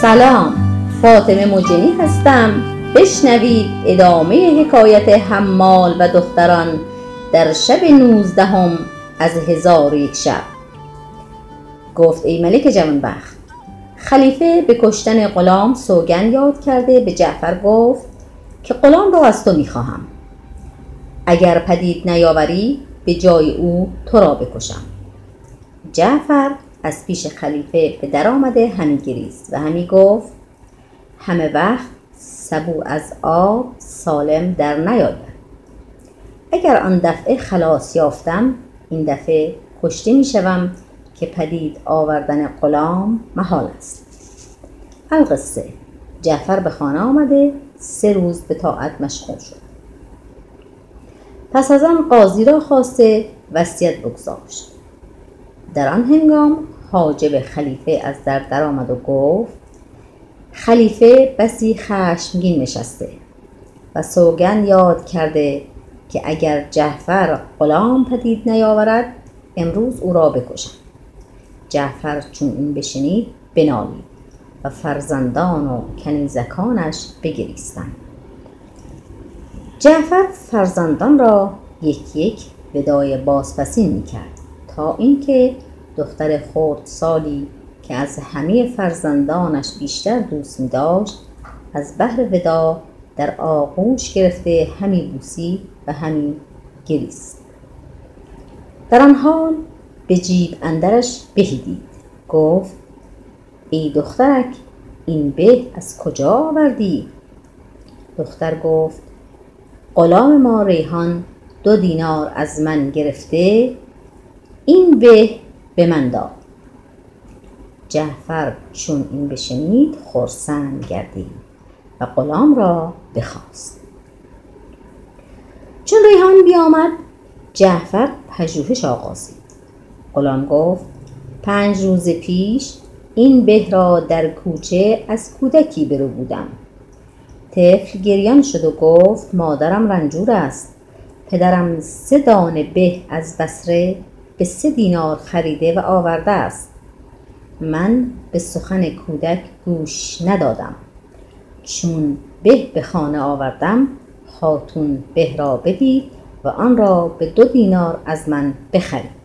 سلام. فاطمه مجنی هستم. بشنوید ادامه حکایت حمال و دختران در شب نوزدهم از هزار یک شب. گفت ای ملک جوانبخت خلیفه به کشتن غلام سوگن یاد کرده. به جعفر گفت که غلام را از تو می‌خواهم. اگر پدید نیاوری به جای او تو را بکشم. جعفر از پیش خلیفه به در آمده همی گریست و همی گفت همه وقت سبو از آب سالم در نیاید. اگر آن دفعه خلاص یافتم این دفعه کشته می شوم که پدید آوردن غلام محال است. القصه. جعفر به خانه آمده سه روز به طاعت مشغول شد. پس از آن قاضی را خواسته وصیت بگذاشت. در آن هنگام حاجب خلیفه از در در آمد و گفت خلیفه بسی خشمگین نشسته و سوگن یاد کرده که اگر جعفر غلام پدید نیاورد امروز او را بکشم جعفر چون این بشنید بنالید و فرزندان و کنیزکانش بگریستند. جعفر فرزندان را یک یک ودای بازپسین می‌کرد تا اینکه دختر خرد سالی که از همه فرزندانش بیشتر دوست می داشت از بحر ودا در آغوش گرفته همی بوسی و همی گریست. در آن حال به جیب اندرش بهی دید. گفت ای دخترک این به از کجا آوردی؟ دختر گفت غلام ما ریحان دو دینار از من گرفته این به به من داد. جعفر چون این بشنید خرسند گردید و غلام را بخواست. چون ریحان بیامد جعفر پژوهش آغازید. غلام گفت پنج روز پیش این به را در کوچه از کودکی برو بودم. طفل گریان شد و گفت مادرم رنجور است. پدرم سه دانه به از بسره به سه دینار خریده و آورده است. من به سخن کودک گوش ندادم. چون به به خانه آوردم خاتون به را بدید و آن را به دو دینار از من بخرید.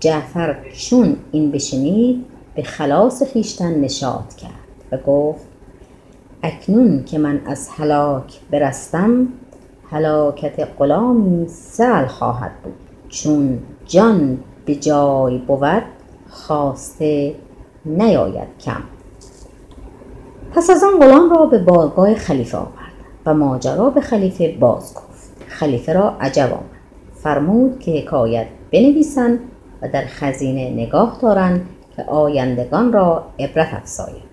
جعفر چون این بشنید به خلاص خویشتن نشاط کرد و گفت اکنون که من از هلاک برستم هلاکت غلامی سهل خواهد بود. چون جان به جای بود خواسته نیاید کم. پس از آن غلام را به بارگاه خلیفه آورد و ماجرا به خلیفه باز گفت. خلیفه را عجب آمد. فرمود که حکایت بنویسند و در خزینه نگاه دارند که آیندگان را عبرت افزاید.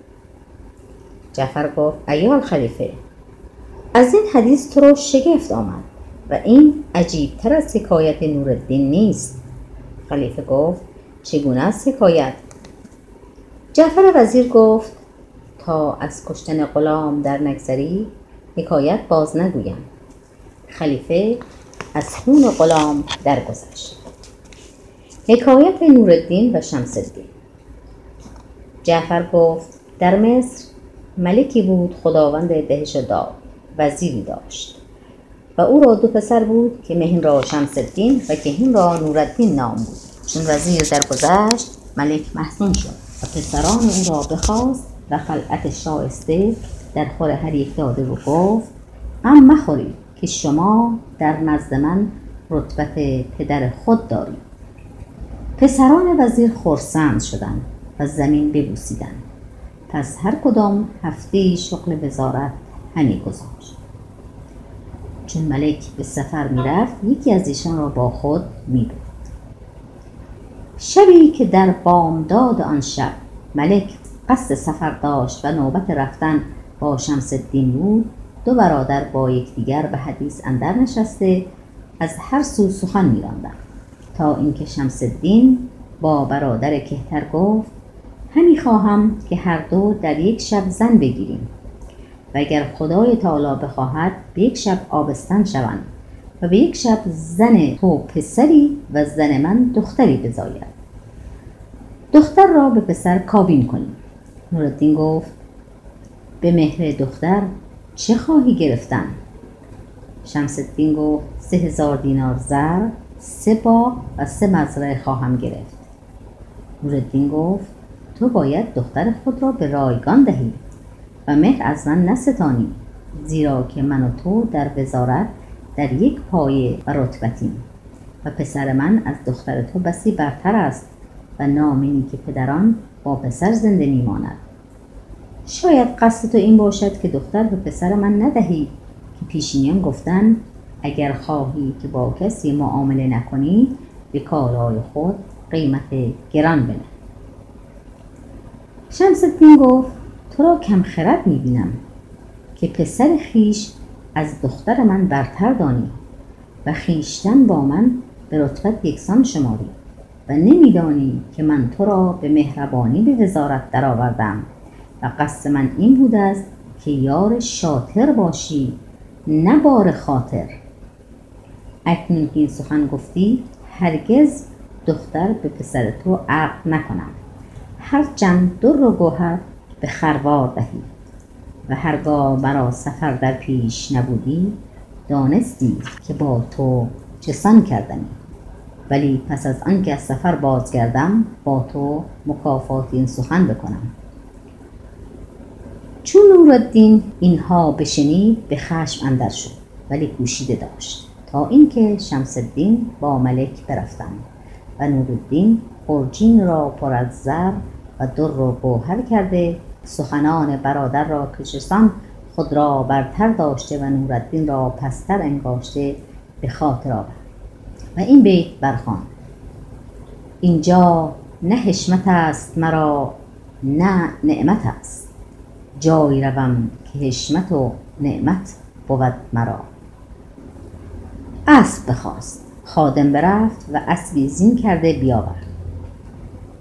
جعفر گفت ایال خلیفه از این حدیث تو را شگفت آمد و این عجیبتر از حکایت نورالدین نیست. خلیفه گفت چگونه است حکایت؟ جعفر وزیر گفت تا از کشتن غلام در نگذری حکایت باز نگویم. خلیفه از خون غلام درگذشت. حکایت نورالدین و شمس الدین جعفر گفت در مصر ملکی بود خداوند دهش داد وزیری داشت. و او را دو پسر بود که مهین را شمس الدین و کهین را نورالدین نام بود. چون وزیر درگذشت ملک محزون شد و پسران او را بخواست و خلعت شایسته در خور هر یک داده و گفت غم مخورید که شما در نزد من رتبت پدر خود دارید پسران وزیر خرسند شدند و زمین ببوسیدند. پس هر کدام هفته شغل وزارت همی گذاشت. چون ملک به سفر می‌رفت یکی از ایشان را با خود می‌برد. شبی که در بامداد آن شب ملک قصد سفر داشت و نوبت رفتن با شمس الدین بود دو برادر با یکدیگر به حدیث اندر نشسته از هر سو سخن میراندند. تا اینکه شمس الدین با برادر کهتر گفت همی خواهم که هر دو در یک شب زن بگیریم. اگر خدای تعالی بخواهد به یک شب آبستن شوند و به یک شب زن تو پسری و زن من دختری بزاید. دختر را به پسر کابین کنیم. نورالدین گفت به مهر دختر چه خواهی گرفتن؟ شمس گفت سه هزار دینار زر سه باغ و سه مزرعه خواهم گرفت. نورالدین گفت تو باید دختر خود را به رایگان دهی. و مهر از من نستانی زیرا که من و تو در وزارت در یک پایه و رتبتیم. و پسر من از دختر تو بسی برتر است و نامینی که پدران با پسر زنده میماند. شاید قصد تو این باشد که دختر به پسر من ندهی که پیشینیان گفتن اگر خواهی که با کسی معامله نکنی به کالای خود قیمت گران بنه. شمس گفت تو را کم خرد می‌بینم که پسر خیش از دختر من برتر دانی و خیشتن با من به رتبت یکسان شماری و نمیدانی که من تو را به مهربانی به وزارت درآوردم و قصد من این بود است که یار شاطر باشی نه بار خاطر. اکنون که این سخن گفتی هرگز دختر به پسر تو عقد نکنم. هر چند در و گوهر به خروار دهی و هرگاه مرا سفر در پیش نبودی دانستی که با تو چسان کردمی. ولی پس از آنکه از سفر بازگردم با تو مکافات این سخن بکنم. چون نورالدین اینها بشنید به خشم اندر شد ولی پوشیده داشت. تا اینکه شمس الدین با ملک برفتند و نورالدین خرجین را پر از زر و در و گوهر کرده سخنان برادر را کشستان خود را برتر داشته و نورالدین را پستر انگاشته به خاطر آورد. و این بیت برخواند اینجا نه حشمت است مرا نه نعمت است. جایی روم که حشمت و نعمت بود مرا. اسب بخواست. خادم برفت و اسبی زین کرده بیاورد.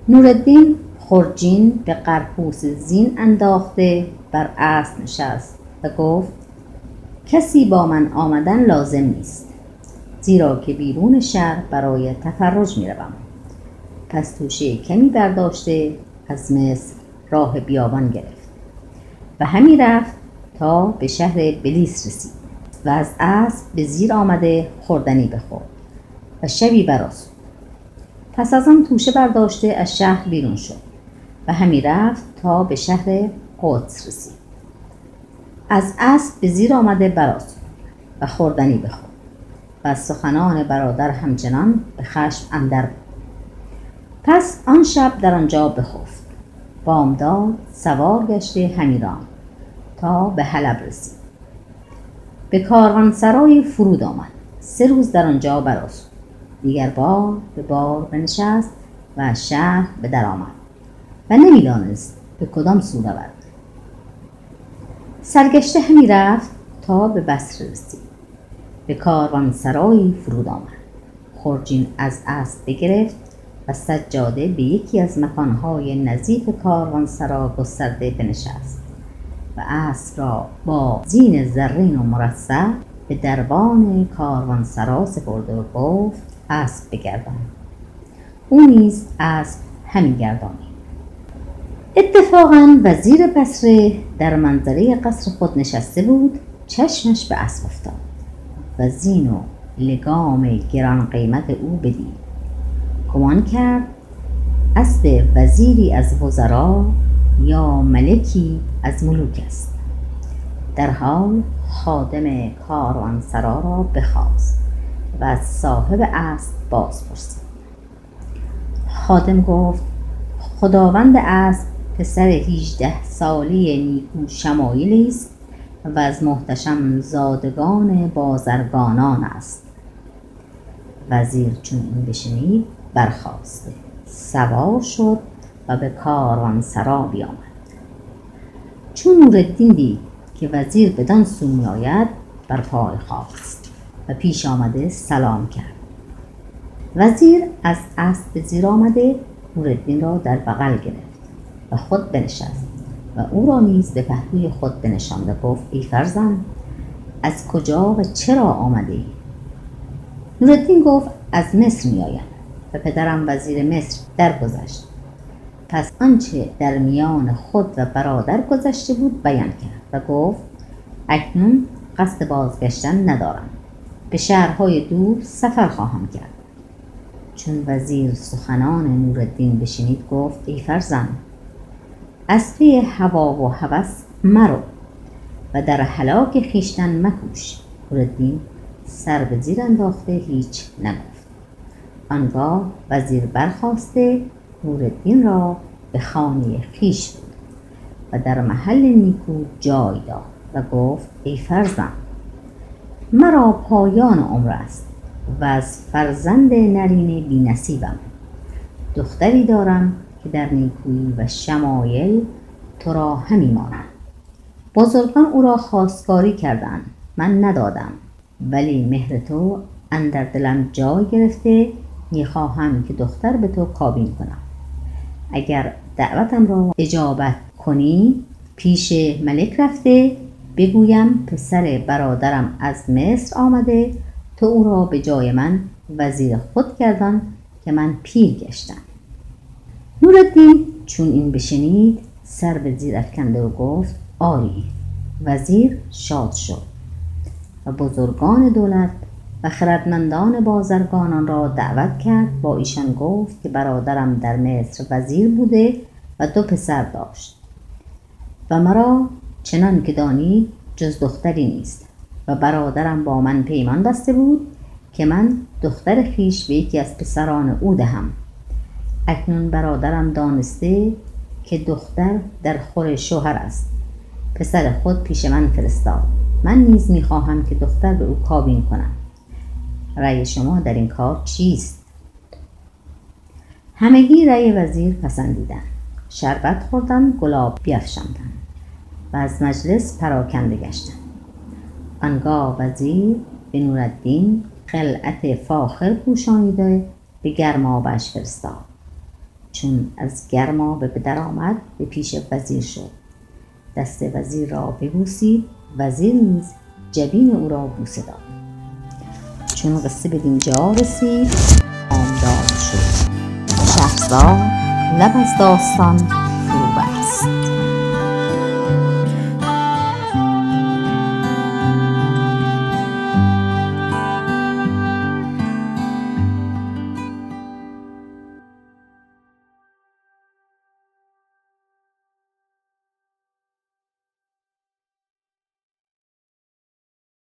نورالدین خرجین به قرپوس زین انداخته بر اسب نشست و گفت کسی با من آمدن لازم نیست زیرا که بیرون شهر برای تفرج می روم. پس توشه کمی برداشته از مصر راه بیابان گرفت و همی رفت تا به شهر بلیس رسید و از اسب به زیر آمده خوردنی بخورد و شبی براسود پس از آن توشه برداشته از شهر بیرون شد و همی رفت تا به شهر قدس رسید. از اسب به زیر آمده براسود و خوردنی بخورد و سخنان برادر همچنان به خشم اندر بود. پس آن شب در آنجا بخفت. بامداد سوار گشته همیران تا به حلب رسید. به کاروانسرای فرود آمد. سه روز در آنجا براسود دیگر بار به بار بنشست و شهر به در آمد. و نمی‌دانست به کدام سو رود. سرگشته همی رفت تا به بصره رسید. به کاروانسرایی فرود آمد. خرجین از اسب بگرفت و سجاده به یکی از مکانهای نظیف کاروانسرا گسترده بنشست و اسب را با زین زرین و مرصع به دربان کاروانسرا سپرده و گفت اسب بگردان. او نیز اسب همی گردانی اتفاقا وزیر بصره در منظره قصر خود نشسته بود چشمش به اسب افتاد و زین و لگام گران قیمت او بدید. گمان کرد اسب وزیری از وزرا یا ملکی از ملوک است. در حال خادم کاروانسرا را بخواست و از صاحب اسب باز پرسید خادم گفت خداوند اسب پسر هیجده سالی نیکو شمایلی است و از محتشم زادگان بازرگانان است. وزیر چون این بشنید برخواسته. سوار شد و به سرا بیامد. چون نورالدین دید که وزیر بدان سو میآید بر پای خواست و پیش آمده سلام کرد. وزیر از اسب زیر آمده نورالدین را در بغل گرفت. و خود بنشست و او را نیز به پهلوی خود بنشاند و گفت ای فرزند از کجا و چرا آمده ای؟ نورالدین گفت از مصر می آیم و پدرم وزیر مصر درگذشت. پس آنچه در میان خود و برادر گذشته بود بیان کرد و گفت اکنون قصد بازگشتن ندارم. به شهرهای دور سفر خواهم کرد. چون وزیر سخنان نورالدین بشنید گفت ای فرزند از پی هوا و هوس مرو و در هلاک خویشتن مکوش نورالدین سر به زیر انداخته هیچ نگفت. آنگاه وزیر برخاسته نورالدین را به خانه خویش بود و در محل نیکو جای داد و گفت ای فرزند مرا پایان عمر است و از فرزند نرین بی نصیبم دختری دارم که در نیکویی و شمایل تو را همی ماند بزرگان او را خواستگاری کردند من ندادم. ولی مهر تو اندر دلم جای گرفته می‌خواهم که دختر به تو کابین کنم. اگر دعوتم را اجابت کنی پیش ملک رفته بگویم پسر برادرم از مصر آمده تو او را به جای من وزیر خود گردان که من پیر گشتم. چون این بشنید سر به زیر افکنده و گفت آری. وزیر شاد شد. و بزرگان دولت و خردمندان بازرگانان را دعوت کرد. با ایشان گفت که برادرم در مصر وزیر بوده و دو پسر داشت. و مرا چنان که دانی جز دختری نیست. و برادرم با من پیمان بسته بود که من دختر خویش به یکی از پسران او دهم. اکنون برادرم دانسته که دختر در خور شوهر است. پسر خود پیش من فرستاد. من نیز می‌خواهم که دختر به او کابین کنم. رأی شما در این کار چیست؟ همگی رأی وزیر پسندیدند. شربت خوردن گلاب بیافشاندند و از مجلس پراکنده گشتند. آنگاه وزیر به نورالدین خلعت فاخر پوشانیده به گرمابش فرستاد. چون از گرمابه به در آمد به پیش وزیر شد. دست وزیر را ببوسید وزیر نیز جبین او را بوسه داد. چون قصه به دینجا رسید بامداد شد. شهرزاد لب از داستان